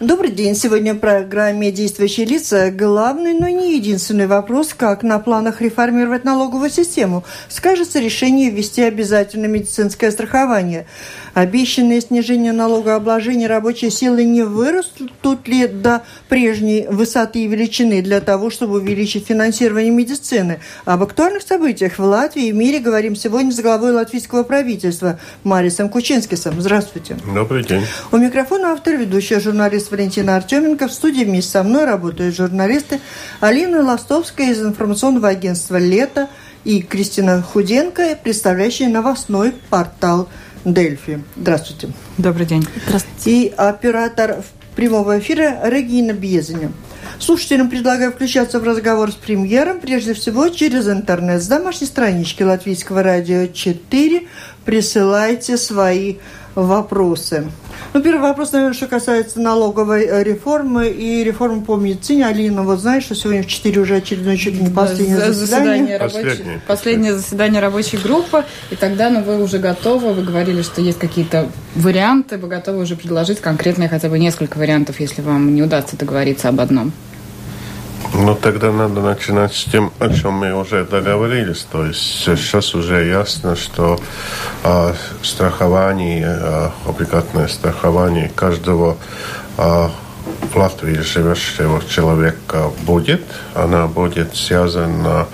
Добрый день. Сегодня в программе «Действующие лица» главный, но не единственный вопрос, как на планах реформировать налоговую систему. Скажется решение ввести обязательное медицинское страхование. Обещанное снижение налогообложения рабочей силы не вырастут ли до прежней высоты и величины для того, чтобы увеличить финансирование медицины? Об актуальных событиях в Латвии и мире говорим сегодня с главой латвийского правительства Марисом Кучинскисом. Здравствуйте. Добрый день. У микрофона автор, ведущая журналист Валентина Артеменко. В студии вместе со мной работают журналисты Алина Ластовская из информационного агентства «Лето» и Кристина Худенко, представляющая новостной портал Дельфи. Здравствуйте. Добрый день. Здравствуйте. И оператор прямого эфира Регина Бьезиня. Слушателям предлагаю включаться в разговор с премьером, прежде всего через интернет. С домашней странички Латвийского радио 4 присылайте свои вопросы. Ну, первый вопрос, наверное, что касается налоговой э, реформы и реформы по медицине. Алина, вот знаешь, что сегодня в 4 уже очередное чуть не последнее да, заседание. заседание рабочей, последнее. заседание рабочей группы. И тогда ну, вы уже готовы, вы говорили, что есть какие-то варианты, вы готовы уже предложить конкретные хотя бы несколько вариантов, если вам не удастся договориться об одном. Ну, тогда надо начинать с тем, о чем мы уже договорились. То есть сейчас уже ясно, что э, страхование, э, облигатное страхование каждого э, в Латвии живущего человека будет. Она будет связана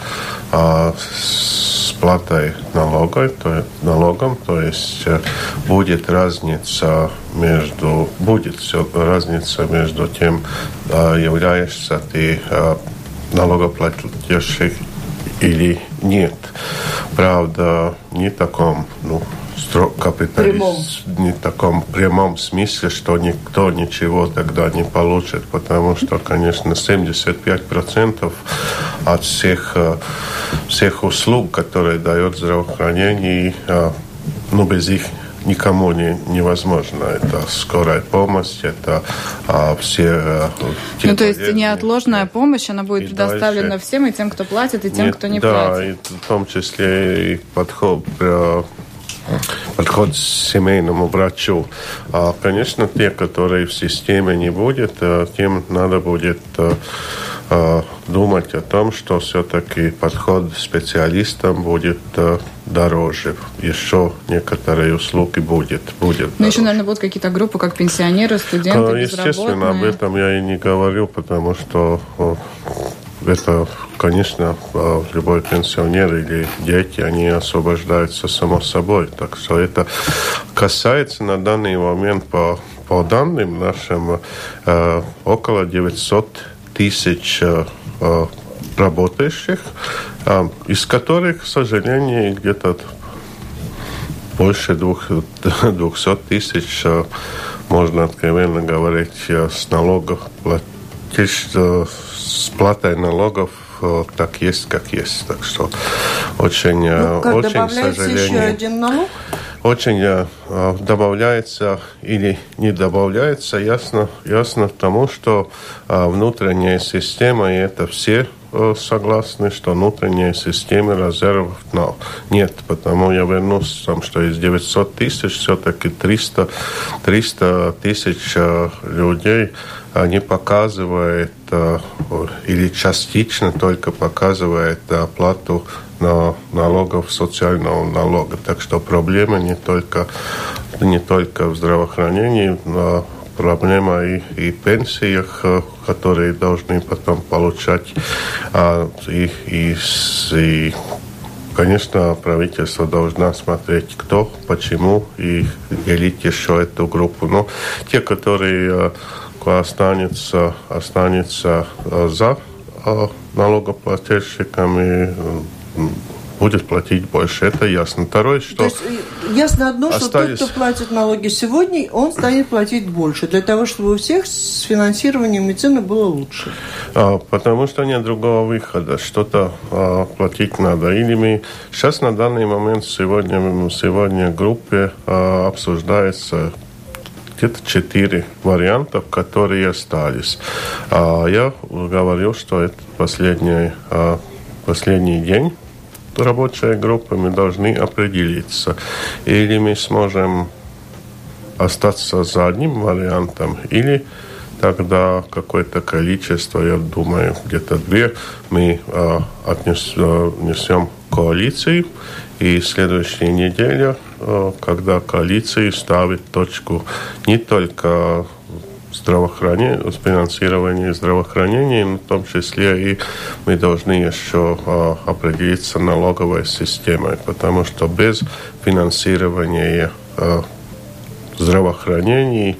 э, с платой налога, то, налогом, то есть э, будет разница между будет все разница между тем, э, являешься ты э, налогоплательщик или нет. Правда, не таком, ну, капиталист не в таком прямом смысле, что никто ничего тогда не получит, потому что, конечно, 75% от всех, э, всех услуг, которые дает здравоохранение, э, ну, без их никому не, невозможно. Это скорая помощь, это а, все... А, ну, то есть неотложная помощь, она будет предоставлена дальше, всем, и тем, кто платит, и тем, нет, кто не да, платит. Да, в том числе и подход подход к семейному врачу. А, конечно, те, которые в системе не будет, а, тем надо будет а, а, думать о том, что все-таки подход к специалистам будет дороже. Еще некоторые услуги будет. будет Но еще, наверное, будут какие-то группы, как пенсионеры, студенты, Естественно, об этом я и не говорю, потому что это, конечно, а, любой пенсионер или дети, они освобождаются само собой. Так что это касается на данный момент по, по данным нашим э, около 900 тысяч э, работающих, из которых, к сожалению, где-то больше двух, 200 тысяч, можно откровенно говорить, с налогов платить с платой налогов так есть, как есть. Так что очень, ну, очень, к сожалению... еще один налог? Очень добавляется или не добавляется, ясно, ясно тому, что внутренняя система, и это все согласны, что внутренняя система резервов no, нет. Потому я вернусь, там, что из 900 тысяч все-таки 300, 300 тысяч людей не показывает или частично только показывает оплату на налогов социального налога. Так что проблема не только, не только в здравоохранении, но проблема и, и пенсиях, которые должны потом получать, а, и, и, и Конечно, правительство должно смотреть, кто, почему, и делить еще эту группу. Но те, которые останется, останется э, за э, налогоплательщиками, будет платить больше. Это ясно. Второе, что... То есть ясно одно, остались... что тот, кто платит налоги сегодня, он станет платить больше, для того, чтобы у всех с финансированием медицины было лучше. А, потому что нет другого выхода. Что-то а, платить надо. Или мы... Сейчас на данный момент сегодня, сегодня в группе а, обсуждается где-то четыре варианта, которые остались. Я говорил, что это последний, последний день рабочей группы, мы должны определиться. Или мы сможем остаться за одним вариантом, или тогда какое-то количество, я думаю, где-то две, мы отнесем коалиции. И следующая неделя, когда коалиции ставит точку не только здравоохранения, финансирования здравоохранения, но в том числе и мы должны еще а, определиться налоговой системой, потому что без финансирования а, здравоохранения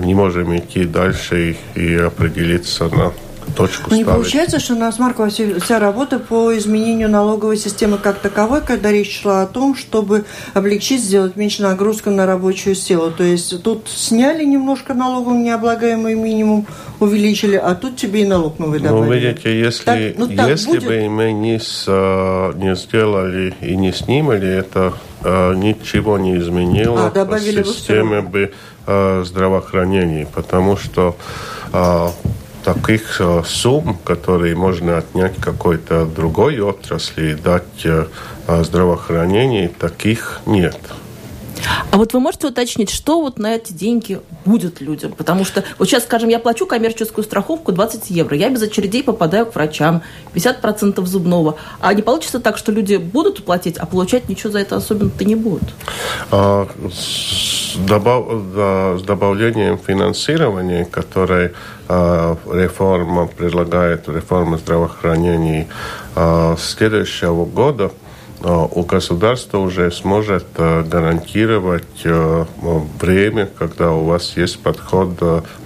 не можем идти дальше и определиться на точку не получается, что у нас, Маркова, вся работа по изменению налоговой системы как таковой, когда речь шла о том, чтобы облегчить, сделать меньше нагрузку на рабочую силу. То есть тут сняли немножко налогом необлагаемый минимум, увеличили, а тут тебе и налог новый добавили. Ну, видите, если, так, ну, так если будет? бы мы не, с, а, не сделали и не снимали, это а, ничего не изменило а, добавили системе бы а, здравоохранения, потому что таких э, сумм, которые можно отнять какой-то другой отрасли и дать э, здравоохранению, таких нет. А вот вы можете уточнить, что вот на эти деньги будет людям? Потому что вот сейчас, скажем, я плачу коммерческую страховку 20 евро, я без очередей попадаю к врачам, 50% зубного. А не получится так, что люди будут платить, а получать ничего за это особенно-то не будут? А, с, добав, да, с добавлением финансирования, которое а, реформа предлагает, реформа здравоохранения а, следующего года – у государства уже сможет э, гарантировать э, время, когда у вас есть подход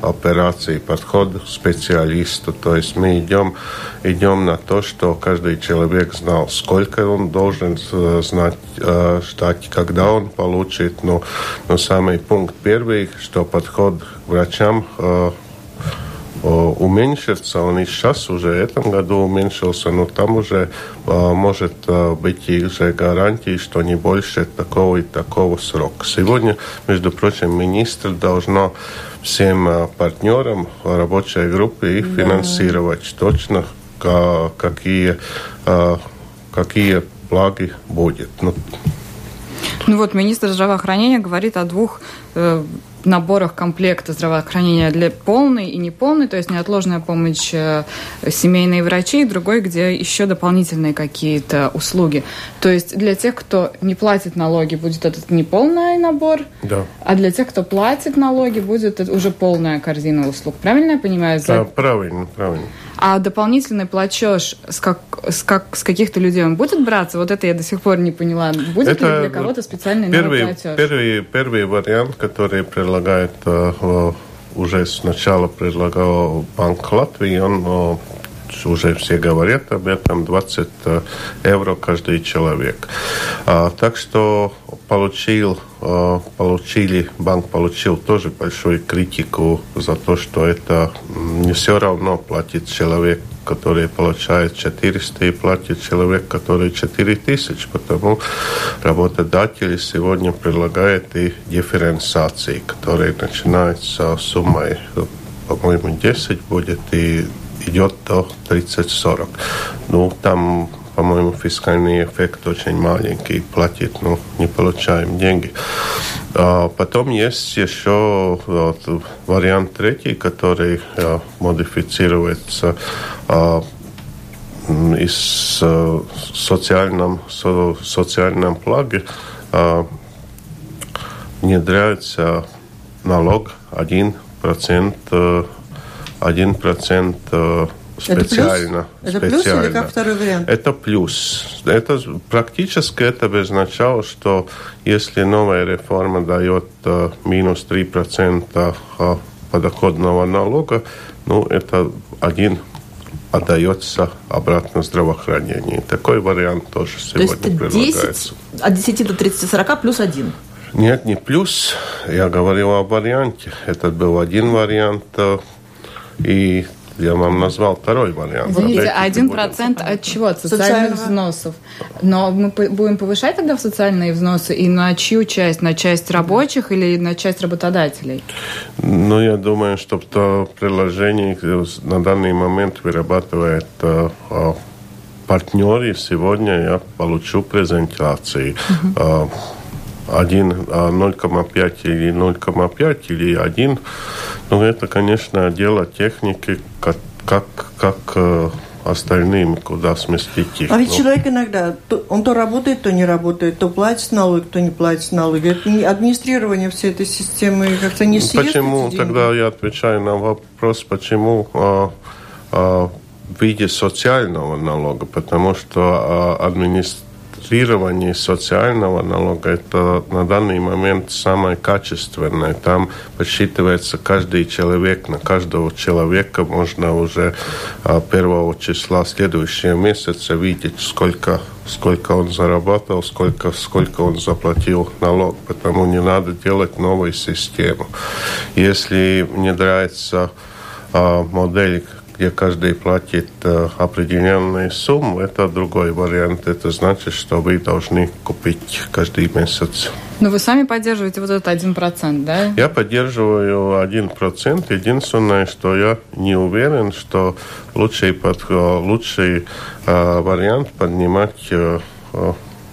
операции, подход к специалисту. То есть мы идем, идем на то, что каждый человек знал, сколько он должен э, знать, ждать, когда он получит. Но, но самый пункт первый, что подход к врачам уменьшится. Он и сейчас уже в этом году уменьшился, но там уже может быть и уже гарантии, что не больше такого и такого срока. Сегодня, между прочим, министр должно всем партнерам рабочей группы их да. финансировать точно, какие, какие благи будет. Ну, ну вот министр здравоохранения говорит о двух э, наборах комплекта здравоохранения для полной и неполной, то есть неотложная помощь э, семейные врачи, и другой, где еще дополнительные какие-то услуги. То есть для тех, кто не платит налоги, будет этот неполный набор, да. а для тех, кто платит налоги, будет уже полная корзина услуг. Правильно я понимаю? Да, правильно, правильно. А дополнительный платеж с, как, с, как, с каких-то людей он будет браться? Вот это я до сих пор не поняла. Будет это ли для кого-то специальный первый, новый платеж? Первый, первый вариант, который предлагает э, уже сначала предлагал Банк Латвии, он э, уже все говорят об этом, 20 э, евро каждый человек. А, так что получил, э, получили, банк получил тоже большую критику за то, что это не все равно платит человек, который получает 400 и платит человек, который 4000, потому работодатели сегодня предлагают и дифференциации, которые начинаются с суммой по-моему, 10 будет, и идет до 30-40. Ну, там, по-моему, фискальный эффект очень маленький, платит, но не получаем деньги. А потом есть еще вот, вариант третий, который а, модифицируется а, из а, социальном, со, социальном плаге а, внедряется налог 1% один процент э, специально. Это плюс? специально. Это плюс или как второй вариант? Это плюс. Это практически это бы означало, что если новая реформа дает э, минус 3% э, подоходного налога, ну, это один отдается обратно здравоохранению. Такой вариант тоже сегодня То есть предлагается. 10, от 10 до 30-40 плюс один? Нет, не плюс. Я говорил о варианте. Это был один вариант и я вам назвал второй вариант. Извините, один процент от чего? От социальных взносов. Но мы будем повышать тогда в социальные взносы и на чью часть? На часть рабочих или на часть работодателей? Ну, я думаю, что то приложение на данный момент вырабатывает э, э, партнеры. Сегодня я получу презентации. Uh-huh. 1, 0,5 или 0,5 или 1. Ну, это, конечно, дело техники, как, как, как э, остальным, куда сместить их. А ведь ну, человек иногда, то, он то работает, то не работает, то платит налоги, то не платит налоги. Это не, администрирование всей этой системы как-то не съест Почему? Тогда я отвечаю на вопрос, почему а, а, в виде социального налога, потому что а, администрирование социального налога это на данный момент самое качественное. Там подсчитывается каждый человек, на каждого человека можно уже а, первого числа следующего месяца видеть, сколько сколько он заработал, сколько, сколько он заплатил налог. Потому не надо делать новую систему. Если мне нравится а, модель, где каждый платит э, определенную сумму, это другой вариант. Это значит, что вы должны купить каждый месяц. Но вы сами поддерживаете вот этот один процент, да? Я поддерживаю один процент. Единственное, что я не уверен, что лучший, под, лучший э, вариант поднимать э,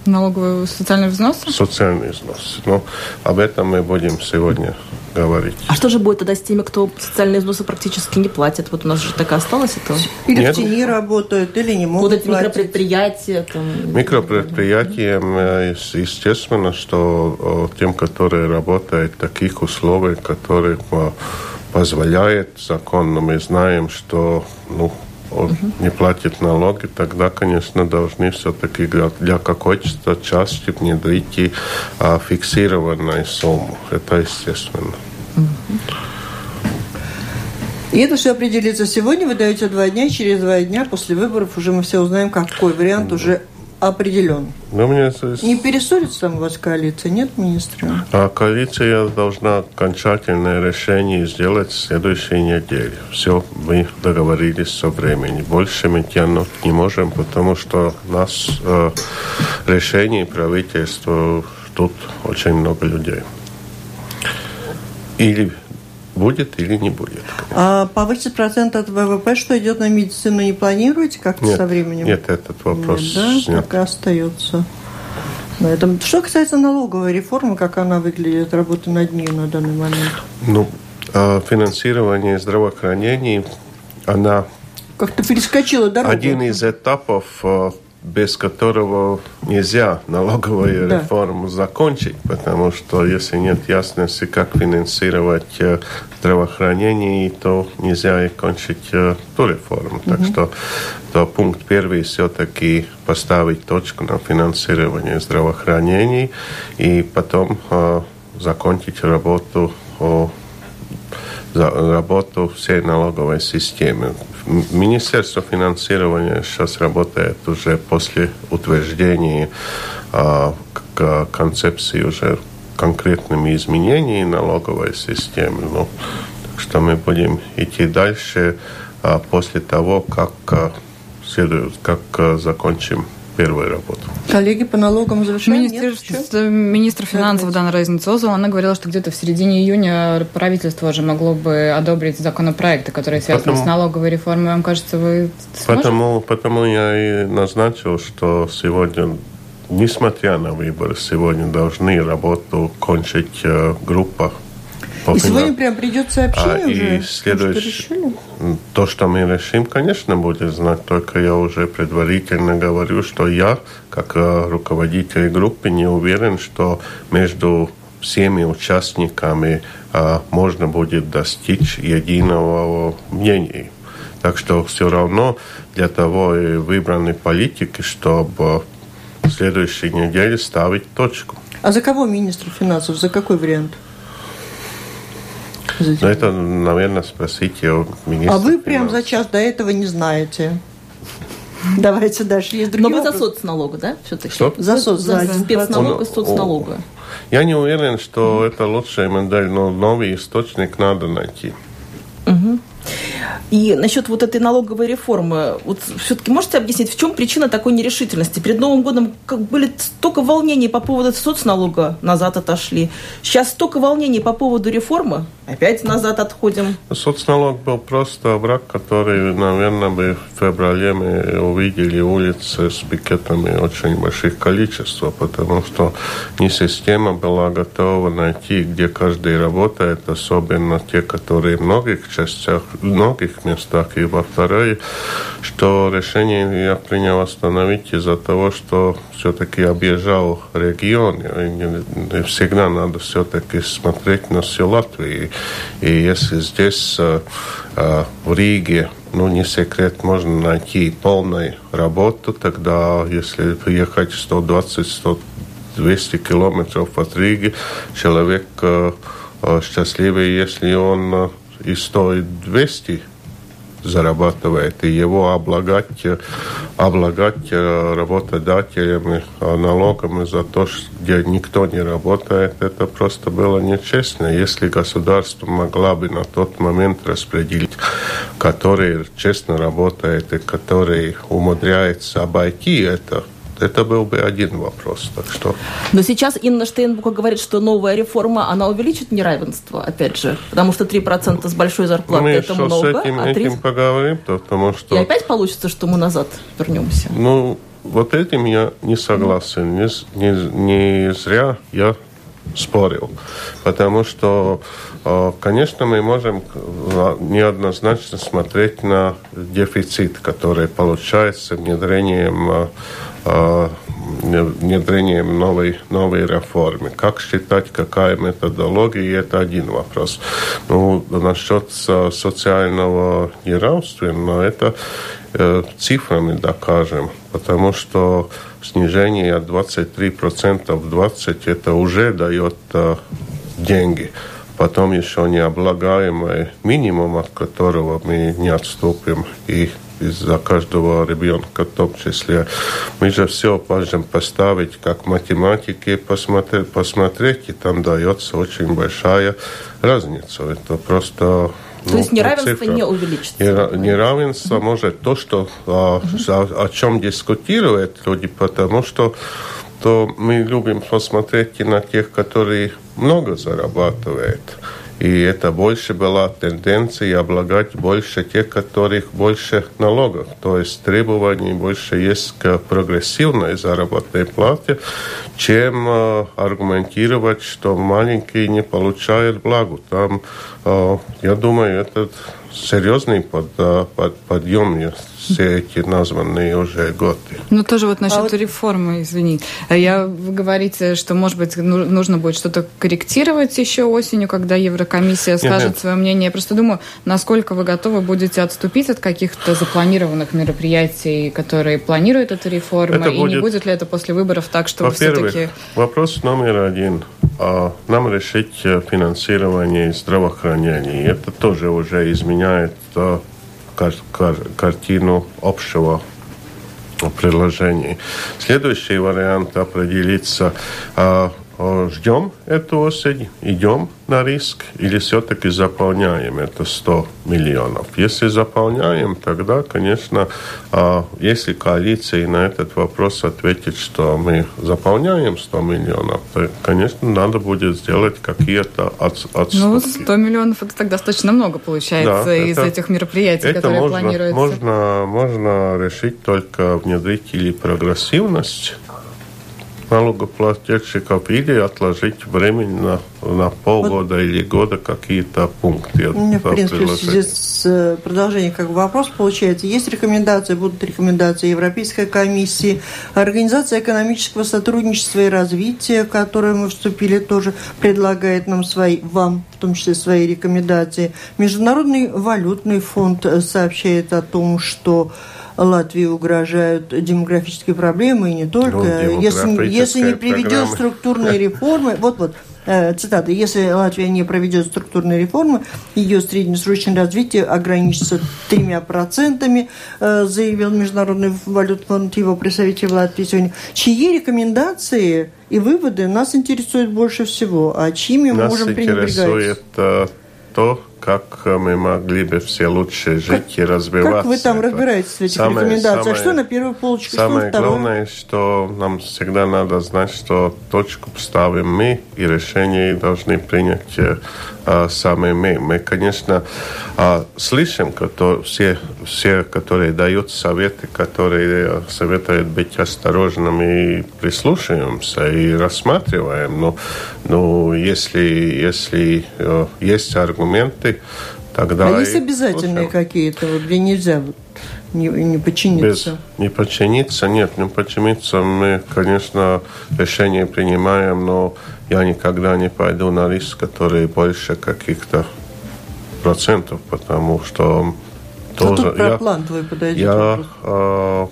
Налоговые социальные взносы? социальный взнос. Но об этом мы будем сегодня говорить. А что же будет тогда с теми, кто социальные взносы практически не платит? Вот у нас же так и осталось это. Или Нет. в тени работают, или не могут Вот эти платить. микропредприятия. Там... Микропредприятиям, э, ес- естественно, что э, тем, которые работают в таких условиях, которые э, позволяет закон, но мы знаем, что ну, он не платит налоги, тогда, конечно, должны все-таки для, какой-то части внедрить и, а, фиксированную сумму. Это естественно. И это все определится сегодня. Вы даете два дня, через два дня после выборов уже мы все узнаем, какой вариант уже определен. Но мне здесь- Не перессорится там у вас коалиция, нет, министра? А коалиция должна окончательное решение сделать в следующей неделе. Все, мы договорились со временем. Больше мы тянуть не можем, потому что нас э, решение правительства ждут очень много людей. Или будет, или не будет. А повысить процент от ВВП, что идет на медицину, не планируете как-то Нет, со временем? нет, этот вопрос Нет, да, так и остается. На этом. Что касается налоговой реформы, как она выглядит, работа над ней на данный момент? Ну, э, финансирование здравоохранения, она Как-то перескочила дорогу. Один из этапов, э, без которого нельзя налоговую Да. реформу закончить, потому что если нет ясности, как финансировать э, здравоохранение, то нельзя и кончить э, ту реформу. Так что то пункт первый все-таки поставить точку на финансирование здравоохранения и потом э, закончить работу о работу всей налоговой системы. Министерство финансирования сейчас работает уже после утверждения а, к- концепции уже конкретными изменениями налоговой системы. Ну, так что мы будем идти дальше а, после того, как, а, как закончим первую работу. Коллеги по налогам Министерство, еще? министр финансов. Дана Райзнецова, она говорила, что где-то в середине июня правительство уже могло бы одобрить законопроекты, которые связаны Потому- с налоговой реформой. Вам кажется, вы сможете? Потому, потому я и назначил, что сегодня, несмотря на выборы, сегодня должны работу кончить э, группа по И сегодня прям придет сообщение А, и уже? Что решили? То, что мы решим, конечно, будет знать, только я уже предварительно говорю, что я, как э, руководитель группы, не уверен, что между всеми участниками э, можно будет достичь единого мнения. Так что все равно для того и выбраны политики, чтобы в следующей неделе ставить точку. А за кого министр финансов? За какой вариант? За Но это, наверное, спросите у министра. А вы прям за час до этого не знаете. Давайте дальше. Есть Но другие вы за соцналога, да, все-таки? Что? За соц, за За спецналог и процент. соцналога. Я не уверен, что это лучшая модель, но новый источник надо найти. И насчет вот этой налоговой реформы, вот все-таки можете объяснить, в чем причина такой нерешительности? Перед Новым годом как были столько волнений по поводу соцналога, назад отошли. Сейчас столько волнений по поводу реформы, опять назад отходим. Соцналог был просто враг, который, наверное, бы в феврале мы увидели улицы с пикетами очень больших количествах, потому что не система была готова найти, где каждый работает, особенно те, которые в многих частях, многих местах. И во-вторых, что решение я принял остановить из-за того, что все-таки объезжал регион. И не всегда надо все-таки смотреть на всю Латвию. И если здесь э, э, в Риге ну, не секрет, можно найти полную работу, тогда, если приехать 120-100 200 километров от Риги, человек э, счастливый, если он и стоит 200 зарабатывает, и его облагать, облагать э, работодателями налогами за то, где никто не работает, это просто было нечестно. Если государство могла бы на тот момент распределить, который честно работает и который умудряется обойти это, это был бы один вопрос. Так что... Но сейчас Инна Штейнбука говорит, что новая реформа, она увеличит неравенство, опять же, потому что 3% с большой зарплаты мы это много. с этим, а 3... этим поговорим, потому что... И опять получится, что мы назад вернемся. Ну, вот этим я не согласен. Не, не, не зря я спорил. Потому что, э, конечно, мы можем неоднозначно смотреть на дефицит, который получается внедрением э, внедрением новой, новой реформы. Как считать, какая методология, это один вопрос. Ну, насчет социального неравенства, но это э, цифрами докажем, потому что снижение от 23% в 20% это уже дает э, деньги. Потом еще необлагаемый минимум, от которого мы не отступим, и из-за каждого ребенка в том числе. Мы же все можем поставить как математики, посмотреть, посмотреть, и там дается очень большая разница. Это просто то ну, есть неравенство цифра. не увеличится? Неравенство угу. может то, что угу. о, о чем дискутируют люди, потому что то мы любим посмотреть и на тех, которые много зарабатывают. И это больше была тенденция облагать больше тех, которых больше налогов. То есть требований больше есть к прогрессивной заработной плате, чем э, аргументировать, что маленькие не получают благо. Там, э, я думаю, этот серьезный под, э, под, подъем все эти названные уже годы. Ну, тоже вот насчет а вот... реформы, извини. Я, вы говорите, что, может быть, ну, нужно будет что-то корректировать еще осенью, когда Еврокомиссия скажет нет, нет. свое мнение. Я просто думаю, насколько вы готовы будете отступить от каких-то запланированных мероприятий, которые планируют эту реформу, это и будет... не будет ли это после выборов так, что вы все-таки... вопрос номер один. А, нам решить э, финансирование здравоохранения. Это тоже уже изменяет а, кар кар картину общего приложения. Следующий вариант определиться, а, ждем эту осень, идем на риск или все-таки заполняем это 100 миллионов. Если заполняем, тогда, конечно, а, если коалиция на этот вопрос ответит, что мы заполняем 100 миллионов, то, конечно, надо будет сделать какие-то отступки. Ну, 100 миллионов это тогда достаточно много получается да, из это, этих мероприятий, это которые можно, планируются. Можно, можно решить только внедрить или прогрессивность налогоплательщиков или отложить временно на полгода вот. или года какие-то пункты. У меня, в принципе, здесь э, продолжение как бы вопрос получается. Есть рекомендации, будут рекомендации Европейской комиссии, Организация экономического сотрудничества и развития, в которую мы вступили, тоже предлагает нам свои, вам в том числе свои рекомендации. Международный валютный фонд сообщает о том, что Латвии угрожают демографические проблемы, и не только. Ну, если, если не приведет структурные реформы, вот-вот, э, цитата, если Латвия не проведет структурные реформы, ее среднесрочное развитие ограничится тремя процентами, э, заявил Международный валютный фонд его представитель в Латвии сегодня. Чьи рекомендации и выводы нас интересуют больше всего, а чьими мы можем пренебрегать? Нас интересует то, как мы могли бы все лучше жить как, и развиваться. Как вы там разбираетесь в этих самое, рекомендациях? Самое, что на первую полочку, самое что Самое главное, что нам всегда надо знать, что точку ставим мы, и решение должны принять а, сами мы. Мы, конечно, а, слышим, кто, все, все, которые дают советы, которые советуют быть осторожным и прислушиваемся и рассматриваем. Но, но если, если э, есть аргументы, тогда... А есть обязательные какие-то, вот, где нельзя не, не подчиниться? Без, не подчиниться, нет, не подчиниться. Мы, конечно, решение принимаем, но я никогда не пойду на риск, который больше каких-то процентов, потому что тоже... А я, план твой подойдет Я э,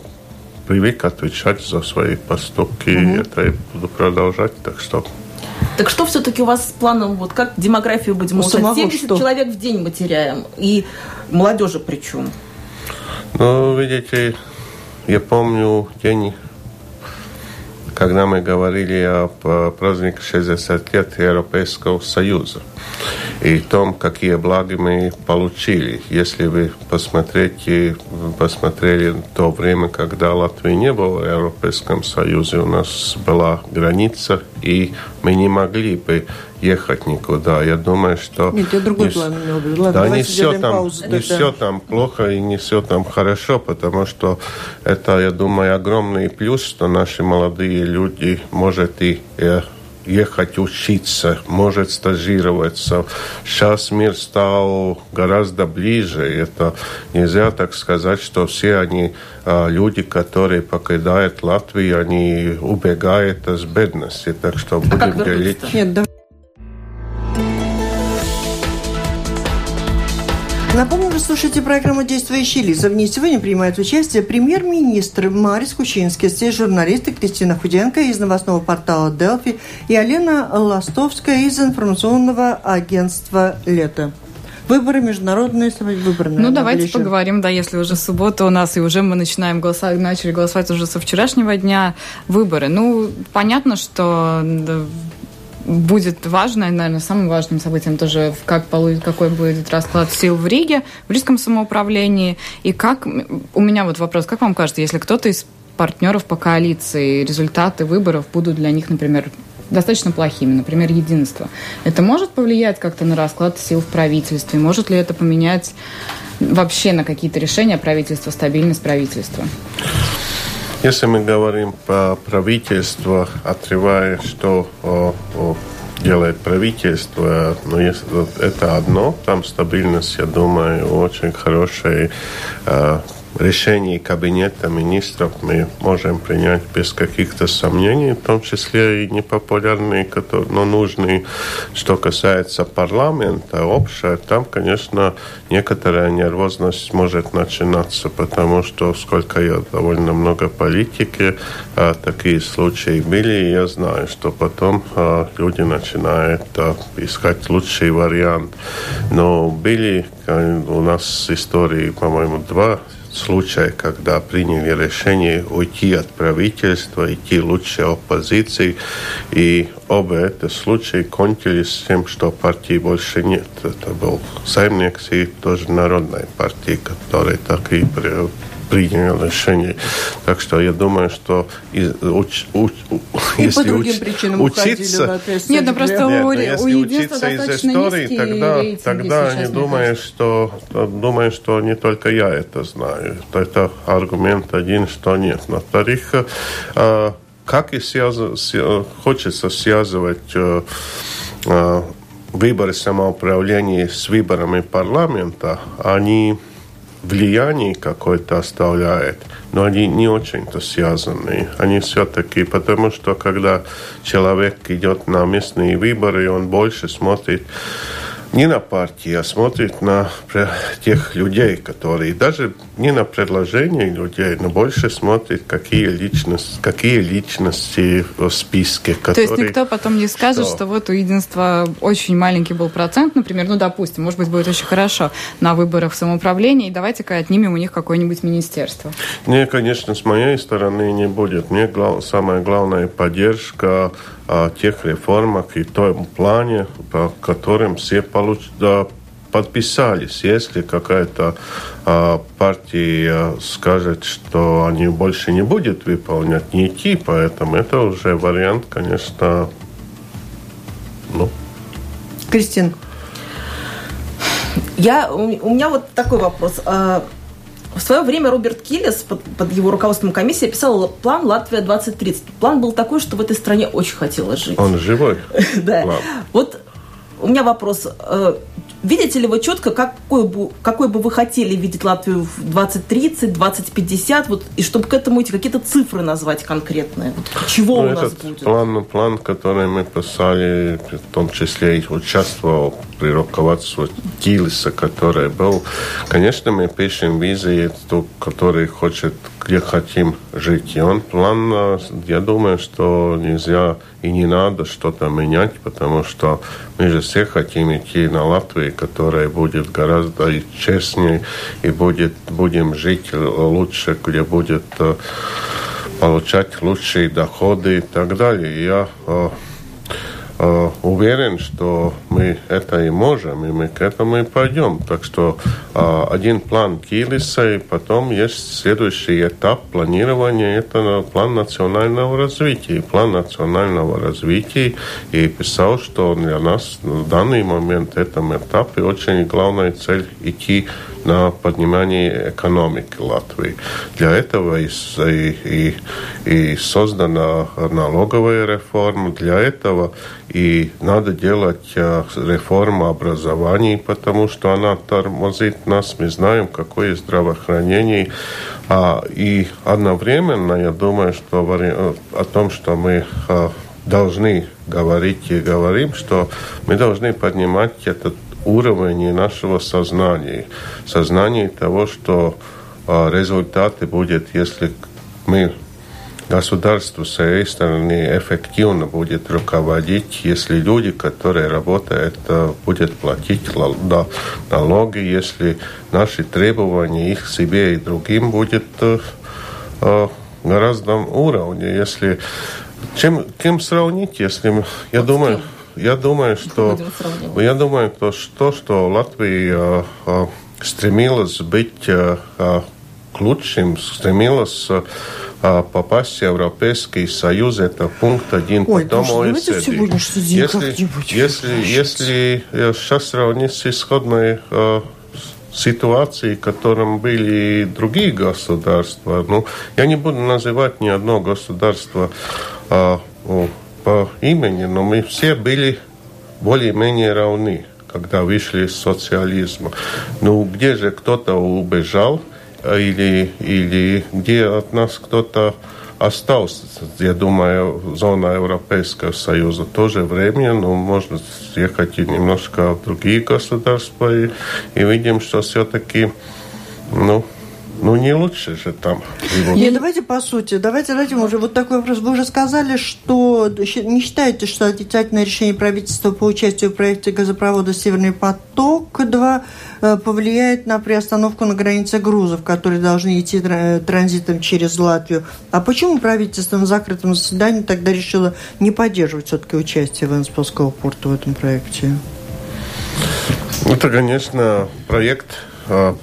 привык отвечать за свои поступки, угу. это и буду продолжать, так что... Так что все-таки у вас с планом, вот как демографию будем улучшать? 70 что? человек в день мы теряем, и молодежи причем. Ну, видите, я помню день, когда мы говорили о празднике 60 лет Европейского Союза и том, какие блага мы получили. Если вы посмотрите, посмотрели то время, когда Латвия не была в Европейском Союзе, у нас была граница, и мы не могли бы ехать никуда. Я думаю, что... Нет, я другой не, план имел в Ладно, да, не все, там, паузу, не все там плохо и не все там хорошо, потому что это, я думаю, огромный плюс, что наши молодые люди, может, и э, ехать учиться, может стажироваться. Сейчас мир стал гораздо ближе. Это нельзя так сказать, что все они а, люди, которые покидают Латвию, они убегают из бедности. Так что будем а делить. Нет, да. Напомню, вы слушаете программу «Действующие лица». В ней сегодня принимает участие премьер-министр Марис Кучинский, здесь журналисты Кристина Худенко из новостного портала «Делфи» и Алена Ластовская из информационного агентства «Лето». Выборы международные выборы. Ну, давайте ближе. поговорим, да, если уже суббота у нас, и уже мы начинаем голосовать, начали голосовать уже со вчерашнего дня выборы. Ну, понятно, что будет важно, наверное, самым важным событием тоже, как какой будет расклад сил в Риге, в Рижском самоуправлении, и как, у меня вот вопрос, как вам кажется, если кто-то из партнеров по коалиции, результаты выборов будут для них, например, достаточно плохими, например, единство. Это может повлиять как-то на расклад сил в правительстве? Может ли это поменять вообще на какие-то решения правительства, стабильность правительства? Если мы говорим по правительству, отрывая, что о, о, делает правительство, но если, это одно, там стабильность, я думаю, очень хорошая. Решений Кабинета министров мы можем принять без каких-то сомнений, в том числе и непопулярные, которые, но нужные. Что касается парламента, общая, там, конечно, некоторая нервозность может начинаться, потому что, сколько я довольно много политики, а, такие случаи были, и я знаю, что потом а, люди начинают а, искать лучший вариант. Но были у нас истории, по-моему, два случай, когда приняли решение уйти от правительства, идти лучше оппозиции, и оба эти случаи кончились тем, что партии больше нет. Это был Саймникс и тоже Народная партия, которые так и принял решение. Так что я думаю, что из, уч, уч, и если по другим уч, причинам учиться... Нет, ну просто нет, у, если у учиться из истории, тогда, тогда не думаю, что, думаю, что не только я это знаю. Это аргумент один, что нет. Во-вторых, э, как и связ... хочется связывать э, э, выборы самоуправления с выборами парламента, они влияние какое-то оставляет, но они не очень-то связаны. Они все-таки, потому что когда человек идет на местные выборы, он больше смотрит не на партии, а смотрит на тех людей, которые даже не на предложение людей, но больше смотрит, какие личности, какие личности в списке. Которые... То есть никто потом не скажет, что... что вот у единства очень маленький был процент, например, ну, допустим, может быть, будет очень хорошо на выборах в самоуправлении, давайте-ка отнимем у них какое-нибудь министерство. Не, конечно, с моей стороны не будет. Мне глав... самая главная поддержка о тех реформах и том плане, по которым все получ... подписались. Если какая-то а, партия скажет, что они больше не будут выполнять, не идти, поэтому это уже вариант, конечно, ну. Кристин. Я, у меня вот такой вопрос. В свое время Роберт Киллис под, под его руководством комиссии писал план «Латвия 2030». План был такой, что в этой стране очень хотелось жить. Он живой? Да. Вот у меня вопрос. Видите ли вы четко, какой бы, какой бы вы хотели видеть Латвию в 2030, 2050, вот, и чтобы к этому эти какие-то цифры назвать конкретные? Вот, чего ну, у нас будет? План, план, который мы писали, в том числе и участвовал при руководстве Килиса, который был, конечно, мы пишем визии, ту, который хочет, где хотим жить. И он план, э, я думаю, что нельзя и не надо что-то менять, потому что мы же все хотим идти на Латвию, которая будет гораздо честнее и будет, будем жить лучше, где будет э, получать лучшие доходы и так далее. Я э, уверен, что мы это и можем, и мы к этому и пойдем. Так что э, один план Килиса, и потом есть следующий этап планирования, это план национального развития. И план национального развития и писал, что для нас в данный момент, в этом этапе, очень главная цель идти на поднимание экономики Латвии. Для этого и, и, и создана налоговая реформа, для этого и надо делать э, реформу образования, потому что она тормозит нас. Мы знаем, какое здравоохранение. А, и одновременно, я думаю, что э, о том, что мы э, должны говорить и говорим, что мы должны поднимать этот уровень нашего сознания. Сознание того, что результаты будет, если мы государство с своей стороны эффективно будет руководить, если люди, которые работают, э, будут платить налоги, если наши требования их себе и другим будет э, э, гораздо уровне. Если чем, кем сравнить, если я думаю, я думаю, что я думаю, то что, что Латвия э, стремилась быть э, к лучшим, стремилась попасть в Европейский Союз, это пункт один, Ой, потом ОСД. Если, если, если сейчас сравнить с исходной э, ситуацией, в котором были другие государства, ну, я не буду называть ни одно государство э, по имени, но мы все были более-менее равны, когда вышли из социализма. Ну, где же кто-то убежал, или, или где от нас кто-то остался, я думаю, зона Европейского Союза тоже время, но можно съехать и немножко в другие государства и, и видим, что все-таки, ну, ну, не лучше же там. Нет, давайте по сути. Давайте дадим уже вот такой вопрос. Вы уже сказали, что не считаете, что отрицательное решение правительства по участию в проекте газопровода «Северный поток-2» э, повлияет на приостановку на границе грузов, которые должны идти транзитом через Латвию. А почему правительство на закрытом заседании тогда решило не поддерживать все-таки участие Венспилского порта в этом проекте? Это, конечно, проект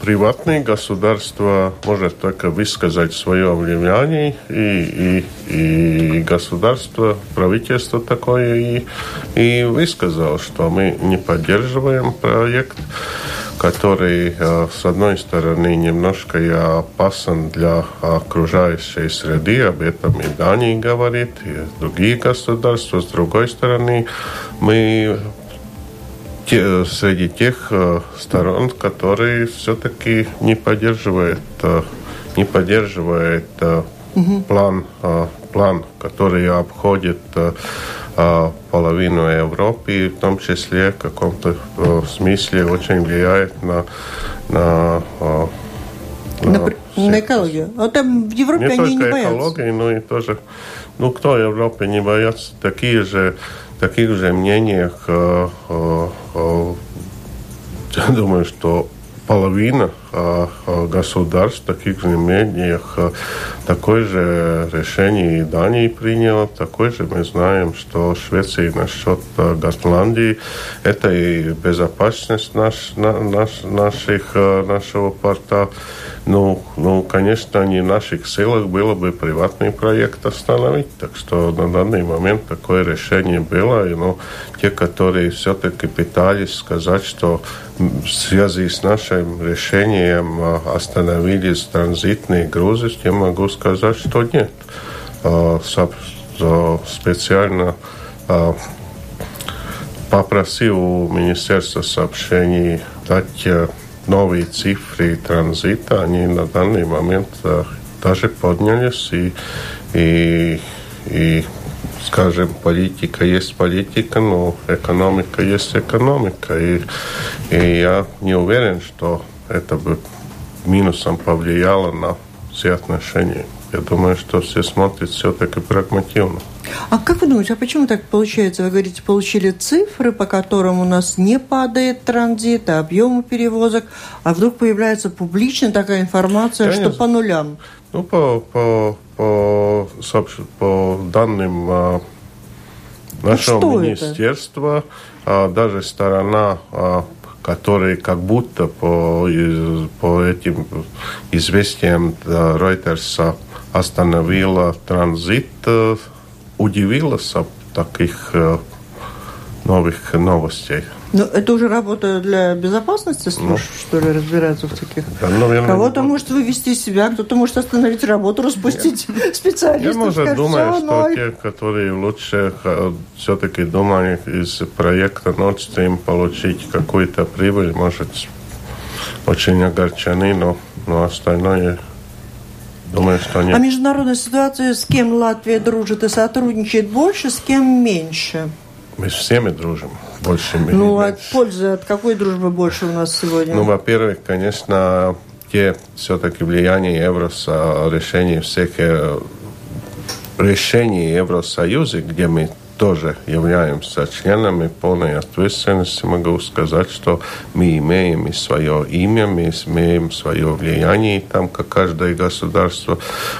приватные государства может только высказать свое влияние, и, и, и государство, правительство такое и, и высказало, что мы не поддерживаем проект, который, а, с одной стороны, немножко опасен для окружающей среды, об этом и Дания говорит, и другие государства, с другой стороны, мы те, среди тех э, сторон, которые все-таки не поддерживают, э, не поддерживают угу. план, план, который обходит половину Европы, в том числе в каком-то смысле очень влияет на, на на, на, на экологию. А там в Европе не они только не боятся. экологии, но и тоже... Ну, кто в Европе не боятся? Такие же таких же мнениях, э, э, э, я думаю, что половина государств таких землениях а, такое же решение и Дании приняла, такое же мы знаем, что Швеция насчет Готландии, это и безопасность наш, наш, наших, нашего порта, ну, ну, конечно, не в наших силах было бы приватный проект остановить. Так что на данный момент такое решение было. И, ну, те, которые все-таки пытались сказать, что в связи с нашим решением а, остановились транзитные грузы, я могу сказать, что нет. Специально попросил у Министерства сообщений дать новые цифры транзита, они на данный момент даже поднялись, и, и, и скажем, политика есть политика, но экономика есть экономика. И, и я не уверен, что это бы минусом повлияло на все отношения. Я думаю, что все смотрят все-таки прагмативно. А как вы думаете, а почему так получается? Вы говорите, получили цифры, по которым у нас не падает транзит, а объемы перевозок, а вдруг появляется публично такая информация, Конечно. что по нулям? Ну, по, по, по, по данным а, нашего ну, министерства, а, даже сторона а, который как будто по, по этим известиям Reuters остановила транзит удивилась от таких э, новых новостей. Ну, это уже работа для безопасности служб, ну, что ли, разбираться в таких? Да, наверное, Кого-то не... может вывести себя, кто-то может остановить работу, распустить я, специалистов. Я, может, сказать, думаю, что но... те, которые лучше э, все-таки думали из проекта Nord Stream получить какую-то прибыль, может, очень огорчены, но, но остальное Думаю, что нет. А международная ситуация, с кем Латвия дружит и сотрудничает больше, с кем меньше? Мы с всеми дружим, больше Ну, от пользы, от какой дружбы больше у нас сегодня? Ну, во-первых, конечно, те все-таки влияние Евросоюза, решения всех э, решений Евросоюза, где мы тоже являемся членами полной ответственности, могу сказать, что мы имеем и свое имя, мы имеем свое влияние там, как каждое государство,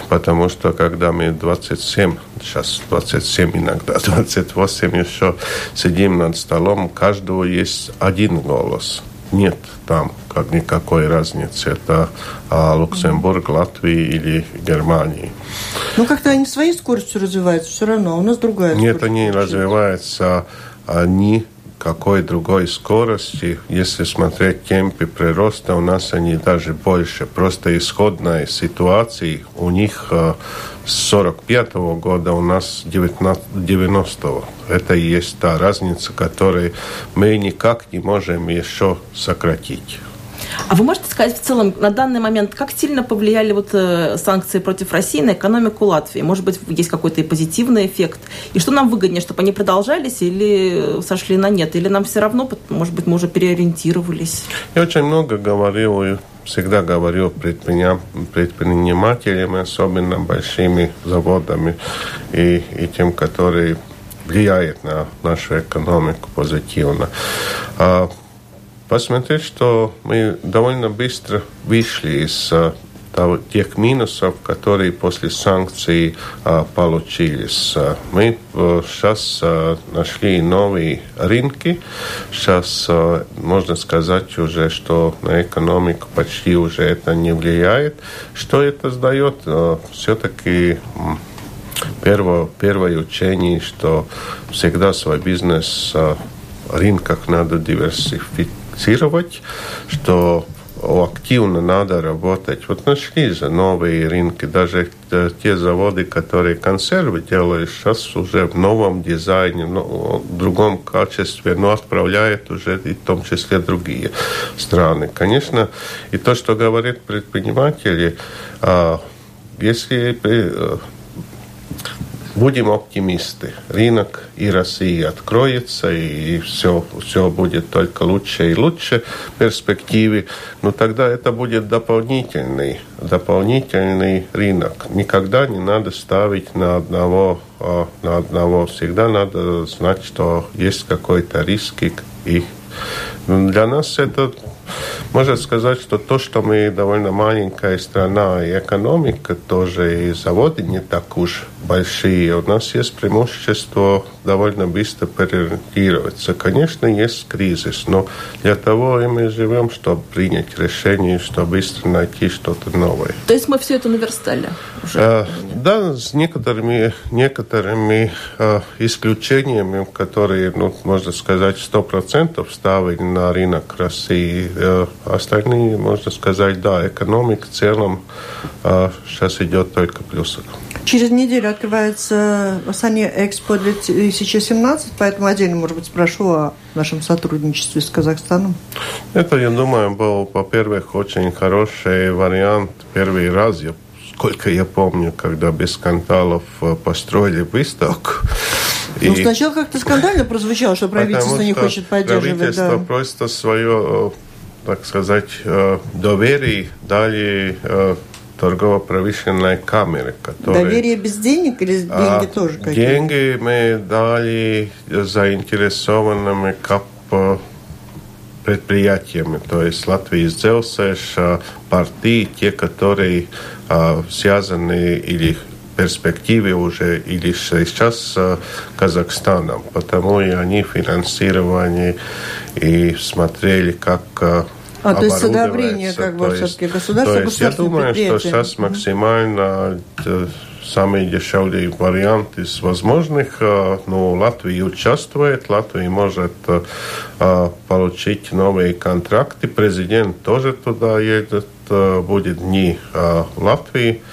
потому что когда мы 27, сейчас 27 иногда, 28 еще сидим над столом, у каждого есть один голос – нет там как никакой разницы. Это а, Люксембург, Латвия или Германия. Ну, как-то они своей скоростью развиваются все равно, а у нас другая Нет, они развиваются, они какой другой скорости. Если смотреть темпы прироста, у нас они даже больше. Просто исходной ситуации у них э, с 45 -го года, у нас 19, 90 -го. Это и есть та разница, которую мы никак не можем еще сократить. А вы можете сказать в целом на данный момент, как сильно повлияли вот э, санкции против России на экономику Латвии? Может быть, есть какой-то и позитивный эффект? И что нам выгоднее, чтобы они продолжались или сошли на нет? Или нам все равно, может быть, мы уже переориентировались? Я очень много говорил и всегда говорил предпринимателям, особенно большими заводами и, и тем, которые влияют на нашу экономику позитивно. Посмотреть, что мы довольно быстро вышли из того, тех минусов, которые после санкций а, получились. Мы а, сейчас а, нашли новые рынки. Сейчас а, можно сказать уже, что на экономику почти уже это не влияет. Что это сдает? А, все-таки первое, первое учение, что всегда свой бизнес а, рынках надо диверсифицировать фиксировать, что активно надо работать. Вот нашли же новые рынки, даже те заводы, которые консервы делают, сейчас уже в новом дизайне, в другом качестве, но отправляют уже и в том числе другие страны. Конечно, и то, что говорят предприниматели, а, если э, Будем оптимисты. Рынок и Россия откроется, и все, все будет только лучше и лучше в перспективе. Но тогда это будет дополнительный, дополнительный рынок. Никогда не надо ставить на одного, а, на одного. Всегда надо знать, что есть какой-то риск. И для нас это можно сказать, что то, что мы довольно маленькая страна, и экономика тоже, и заводы не так уж большие, у нас есть преимущество довольно быстро переориентироваться. Конечно, есть кризис, но для того и мы живем, чтобы принять решение, чтобы быстро найти что-то новое. То есть мы все это наверстали уже? А, да, с некоторыми, некоторыми а, исключениями, которые, ну, можно сказать, сто процентов ставили на рынок России. А, остальные, можно сказать, да, экономика в целом а, сейчас идет только плюсом. Через неделю открывается Сане Экспо 2017, поэтому отдельно, может быть, спрошу о нашем сотрудничестве с Казахстаном. Это, я думаю, был, во-первых, очень хороший вариант. Первый раз, я, сколько я помню, когда без скандалов э, построили выставку. Ну, и... сначала как-то скандально прозвучало, что правительство не хочет поддерживать. Правительство да. просто свое, э, так сказать, э, доверие дали торгово-промышленной камеры. Которые, Доверие без денег или деньги а, тоже какие-то? Деньги мы дали заинтересованными КАП предприятиями, то есть Латвия Дzelzceļš, а, партии, те, которые а, связаны или перспективе уже, или сейчас с Казахстаном. Потому и они финансировали и смотрели, как а, то есть одобрение как бы все-таки государства, то есть я думаю, что сейчас максимально э, самый дешевый вариант из возможных. Э, ну, Латвия участвует, Латвия может э, получить новые контракты. Президент тоже туда едет, будет дни Латвии.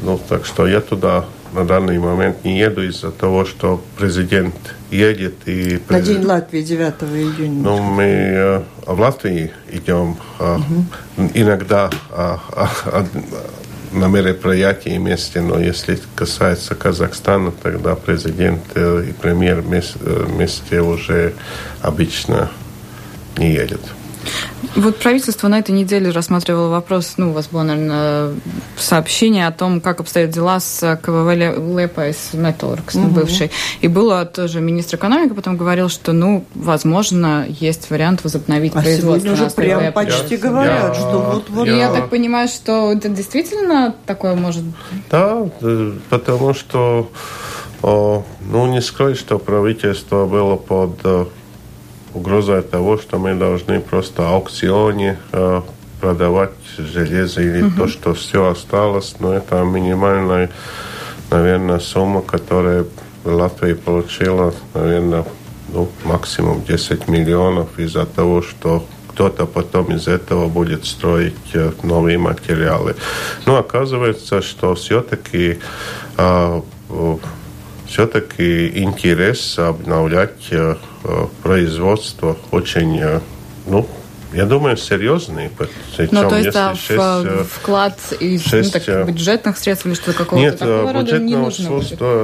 Ну, так что я туда на данный момент не еду из-за того, что президент едет и... На День Латвии 9 июня. Ну, мы э, в Латвии идем угу. иногда а, а, на мероприятии вместе, но если касается Казахстана, тогда президент э, и премьер вместе, вместе уже обычно не едет. Вот правительство на этой неделе рассматривало вопрос, ну, у вас было, наверное, сообщение о том, как обстоят дела с KVV Liepājas Metalurgs, угу. бывший. И было тоже министр экономики потом говорил, что, ну, возможно, есть вариант возобновить а производство. уже прям почти говорят, я, что вот, вот. Я, я так понимаю, что это действительно такое может... Да, э, потому что, ну, не скрою, что правительство было под угрозой того, что мы должны просто аукционе э, продавать железо или угу. то, что все осталось, но это минимальная, наверное, сумма, которая Латвия получила, наверное, ну, максимум 10 миллионов из-за того, что кто-то потом из этого будет строить э, новые материалы. Но оказывается, что все-таки э, все-таки интерес обновлять э, э, производство очень, э, ну, я думаю, серьезный. Ну, то есть, да, 6, в, вклад из 6, ну, так, бюджетных средств или что-то какого-то нет, такого рода не нужно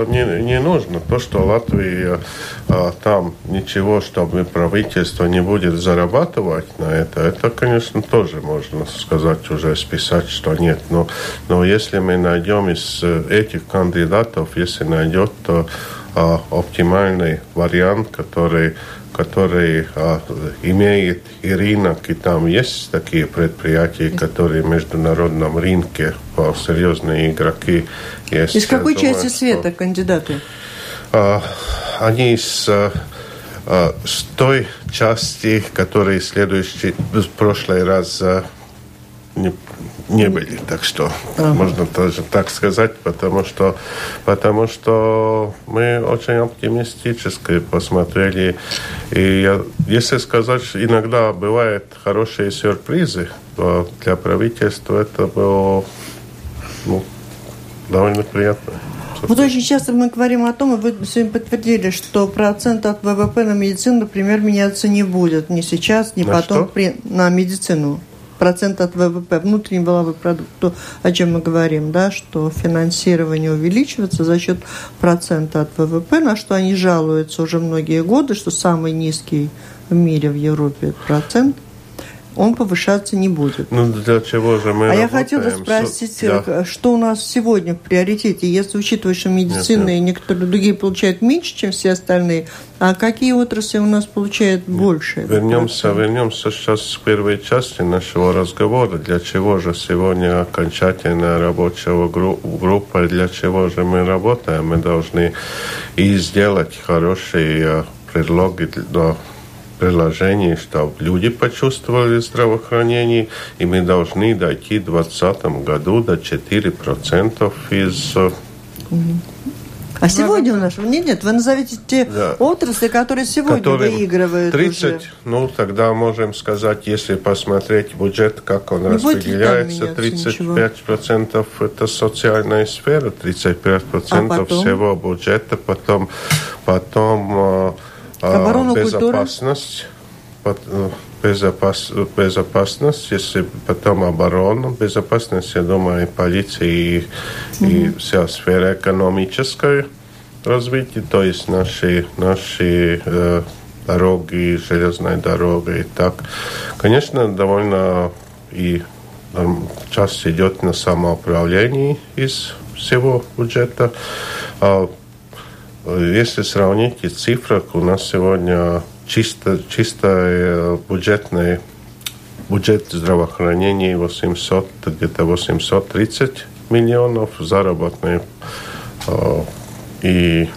Не, не нужно. То, что Латвия а, там ничего, чтобы правительство не будет зарабатывать на это, это, конечно, тоже можно сказать, уже списать, что нет. Но, но если мы найдем из этих кандидатов, если найдет, то а, оптимальный вариант, который который а, имеет и рынок, и там есть такие предприятия, которые в международном рынке а, серьезные игроки есть. Из какой думаю, части света кандидаты? А, они из а, а, с той части, которая следующий, в прошлый раз а, не, не были. Так что ага. можно тоже так сказать, потому что, потому что мы очень оптимистически посмотрели. И я, если сказать, иногда бывают хорошие сюрпризы, то для правительства это было ну, довольно приятно. Вот очень часто мы говорим о том, и вы сегодня подтвердили, что процент от ВВП на медицину, например, меняться не будет. Ни сейчас, ни на потом при, на медицину процент от ВВП, внутренний валовой продукт, то, о чем мы говорим, да, что финансирование увеличивается за счет процента от ВВП, на что они жалуются уже многие годы, что самый низкий в мире, в Европе процент. Он повышаться не будет. Ну, для чего же мы А работаем? я хотела спросить, Да. что у нас сегодня в приоритете, если учитывать, что медицина Нет, и некоторые другие получают меньше, чем все остальные, а какие отрасли у нас получают больше? Вернемся, вернемся сейчас к первой части нашего разговора. Для чего же сегодня окончательная рабочая гру- группа, для чего же мы работаем? Мы должны и сделать хорошие э, предлоги для предложений, чтобы люди почувствовали здравоохранение, и мы должны дойти в 2020 году до 4% из э, А сегодня у нас... Нет, нет, вы назовите те Да. отрасли, которые сегодня которым выигрывают 30, уже. ну тогда можем сказать, если посмотреть бюджет, как он Не распределяется, меняться 35% это социальная сфера, 35% А потом? всего бюджета, потом, потом Оборона, культура? безопасность, пот- э, безопас, безопасность, если потом оборона, безопасность, я думаю, и полиция, и, и вся сфера экономическая развития, то есть наши, наши э, дороги, железная дорога и так. Конечно, довольно и часть идет на самоуправление из всего бюджета. А, если сравнить и цифры, у нас сегодня чисто, э, бюджетный бюджет здравоохранения 800, где-то 830 миллионов заработные. э, И,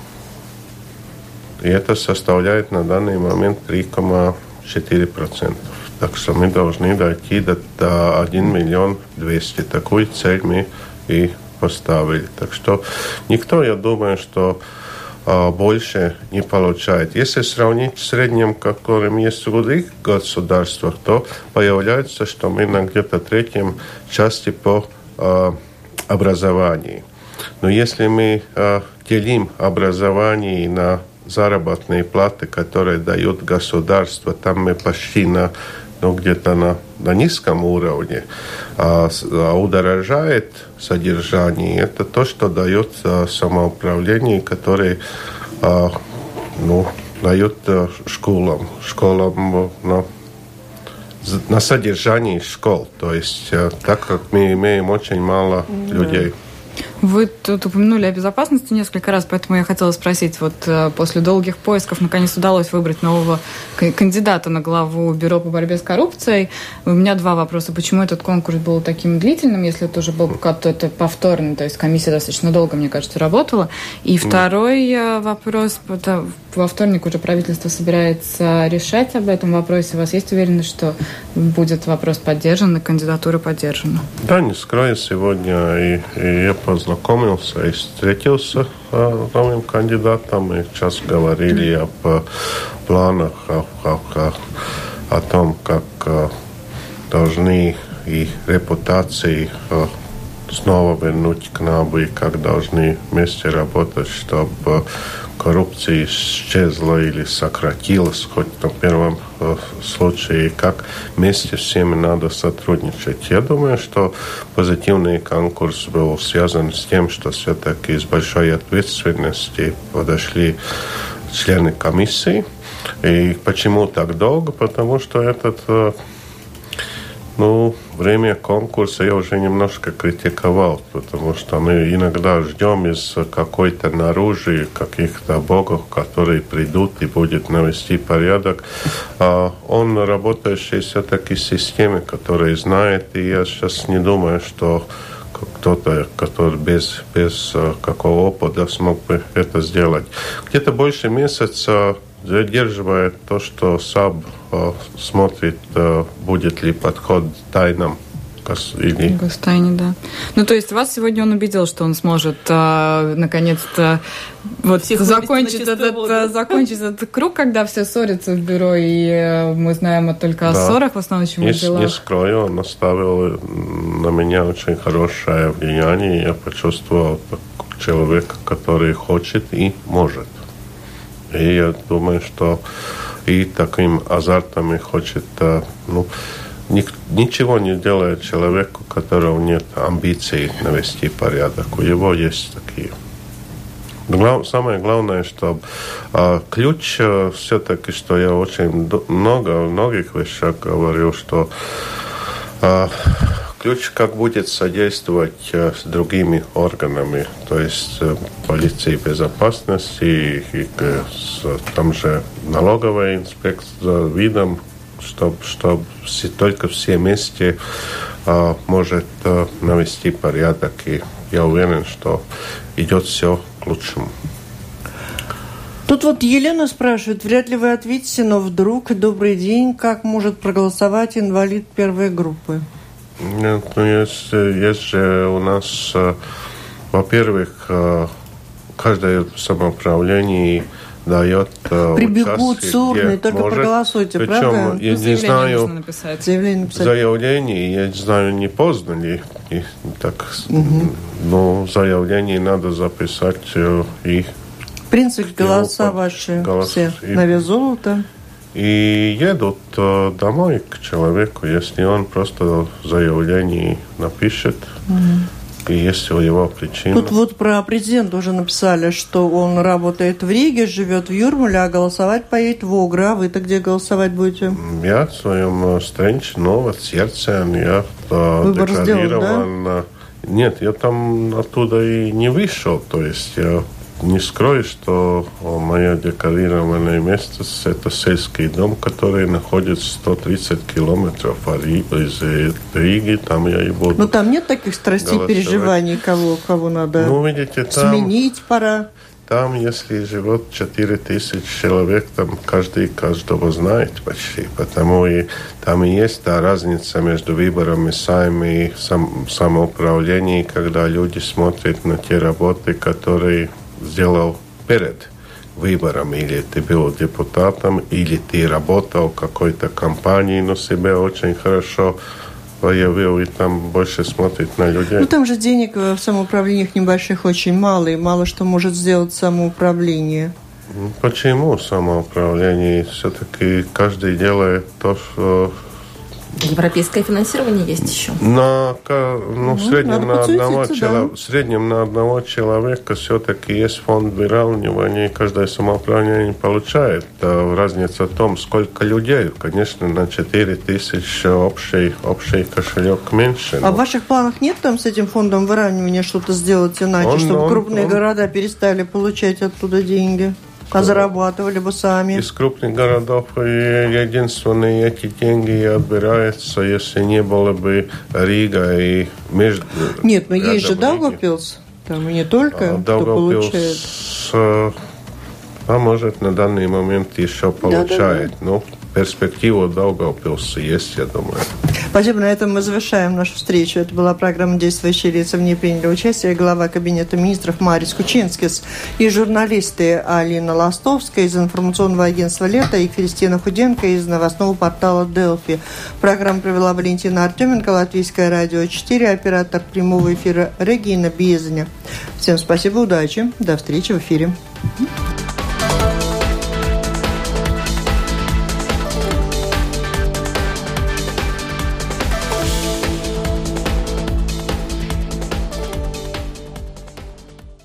и это составляет на данный момент 3,4%. Так что мы должны дойти до, до 1 миллион 200. Такую цель мы и поставили. Так что никто, я думаю, что больше не получает. Если сравнить с средним, которым есть в других государствах, то появляется, что мы на где-то третьем части по а, образованию. Но если мы а, делим образование на заработные платы, которые дают государство, там мы почти на ну, где-то на, на низком уровне, а, а удорожает содержание, это то, что дает а, самоуправление, которое а, ну, дает а, школам, школам а, на, на содержании школ. То есть, а, так как мы имеем очень мало людей. Вы тут упомянули о безопасности несколько раз, поэтому я хотела спросить, вот э, после долгих поисков наконец удалось выбрать нового кандидата на главу Бюро по борьбе с коррупцией. У меня два вопроса. Почему этот конкурс был таким длительным, если это уже был как-то это повторно, то есть комиссия достаточно долго, мне кажется, работала. И второй э, вопрос, это во вторник уже правительство собирается решать об этом вопросе. У вас есть уверенность, что будет вопрос поддержан и кандидатура поддержана? Да, не скрою, сегодня и, и я познакомился и встретился с новым кандидатом. И сейчас говорили об э, планах, о том, как э, должны и репутации э, снова вернуть к нам, и как должны вместе работать, чтобы коррупция исчезла или сократилась, хоть на первом э, случае, как вместе всем надо сотрудничать. Я думаю, что позитивный конкурс был связан с тем, что все-таки с большой ответственностью подошли члены комиссии. И почему так долго? Потому что этот э, ну, время конкурса я уже немножко критиковал, потому что мы иногда ждем из какой-то наружи каких-то богов, которые придут и будут навести порядок. А он работающий все-таки системе, которая знает, и я сейчас не думаю, что кто-то, который без, без э, какого опыта смог бы это сделать. Где-то больше месяца задерживает то, что САБ смотрит, э, будет ли подход гос- или Гостайне, да. Ну, то есть вас сегодня он убедил, что он сможет а, наконец-то вот Всех закончить этот, воду. а, закончить этот круг, когда все ссорятся в бюро, и э, мы знаем о- только о Да. ссорах в основном, чем не, о с- не делах. скрою, он оставил на меня очень хорошее влияние. Я почувствовал человека, который хочет и может. И я думаю, что и таким азартом и хочет, э, ну, ничего не делает человеку, у которого нет амбиций навести порядок. У него есть такие Глав, самое главное, что а, ключ а, все-таки, что я очень много, многих вещах говорю, что а, ключ как будет содействовать а, с другими органами, то есть а, полицией безопасности и, и с, там же налоговой инспекцией, видом, чтобы чтоб только все вместе а, может а, навести порядок. И я уверен, что идет все к лучшему. Тут вот Елена спрашивает, вряд ли вы ответите, но вдруг, добрый день, как может проголосовать инвалид первой группы? Нет, ну есть, есть же у нас, э, во-первых, э, каждое самоуправление дает э, Прибегут участки, урны, только может, проголосуйте, причем, правда? Я ну, не знаю, написать. Заявление, написать. заявление, я не знаю, не поздно ли, и, так, угу. но заявление надо записать и в принципе, голоса ваши голос, все и, на вес золота. И едут э, домой к человеку, если он просто заявление напишет. Угу. И есть у него причина. Тут вот про президента уже написали, что он работает в Риге, живет в Юрмале, а голосовать поедет в Огра. А вы-то где голосовать будете? Я в своем стренче, но вот сердце я э, Выбор декларирован. Сделан, да? Нет, я там оттуда и не вышел. То есть я не скрою, что мое декларированное место – это сельский дом, который находится 130 километров из Риги, там я и буду. Но там нет таких страстей, голосовать. переживаний, кого, кого надо ну, видите, там, сменить пора? Там, если живет 4 тысячи человек, там каждый каждого знает почти. Потому и там и есть та разница между выборами сами и сам, самоуправлением, когда люди смотрят на те работы, которые сделал перед выбором, или ты был депутатом, или ты работал в какой-то компании, но себя очень хорошо проявил и там больше смотрит на людей. Ну там же денег в самоуправлениях небольших очень мало, и мало что может сделать самоуправление. Почему самоуправление? Все-таки каждый делает то, что Европейское финансирование есть еще? На, ну, в среднем, на одного, да. чело, в среднем на одного человека все-таки есть фонд выравнивания, и каждое самоуправление получает. Разница в том, сколько людей. Конечно, на 4 тысячи общий, общий кошелек меньше. А но... в ваших планах нет там с этим фондом выравнивания что-то сделать иначе, он, чтобы он, крупные он... города перестали получать оттуда деньги? А зарабатывали бы сами? Из крупных городов единственные эти деньги отбираются, если не было бы Рига и между... Нет, но есть же Даугавпилс. Там и не только, а, кто получает. А может, на данный момент еще получает. Да, да, да. Ну, перспектива Даугавпилса есть, я думаю. Спасибо. На этом мы завершаем нашу встречу. Это была программа «Действующие лица». В ней приняли участие глава Кабинета министров Марис Кучинскис и журналисты Алина Ластовская из информационного агентства «Лето» и Кристина Худенко из новостного портала «Делфи». Программу провела Валентина Артеменко, Латвийское радио 4, оператор прямого эфира Регина Безня. Всем спасибо, удачи. До встречи в эфире.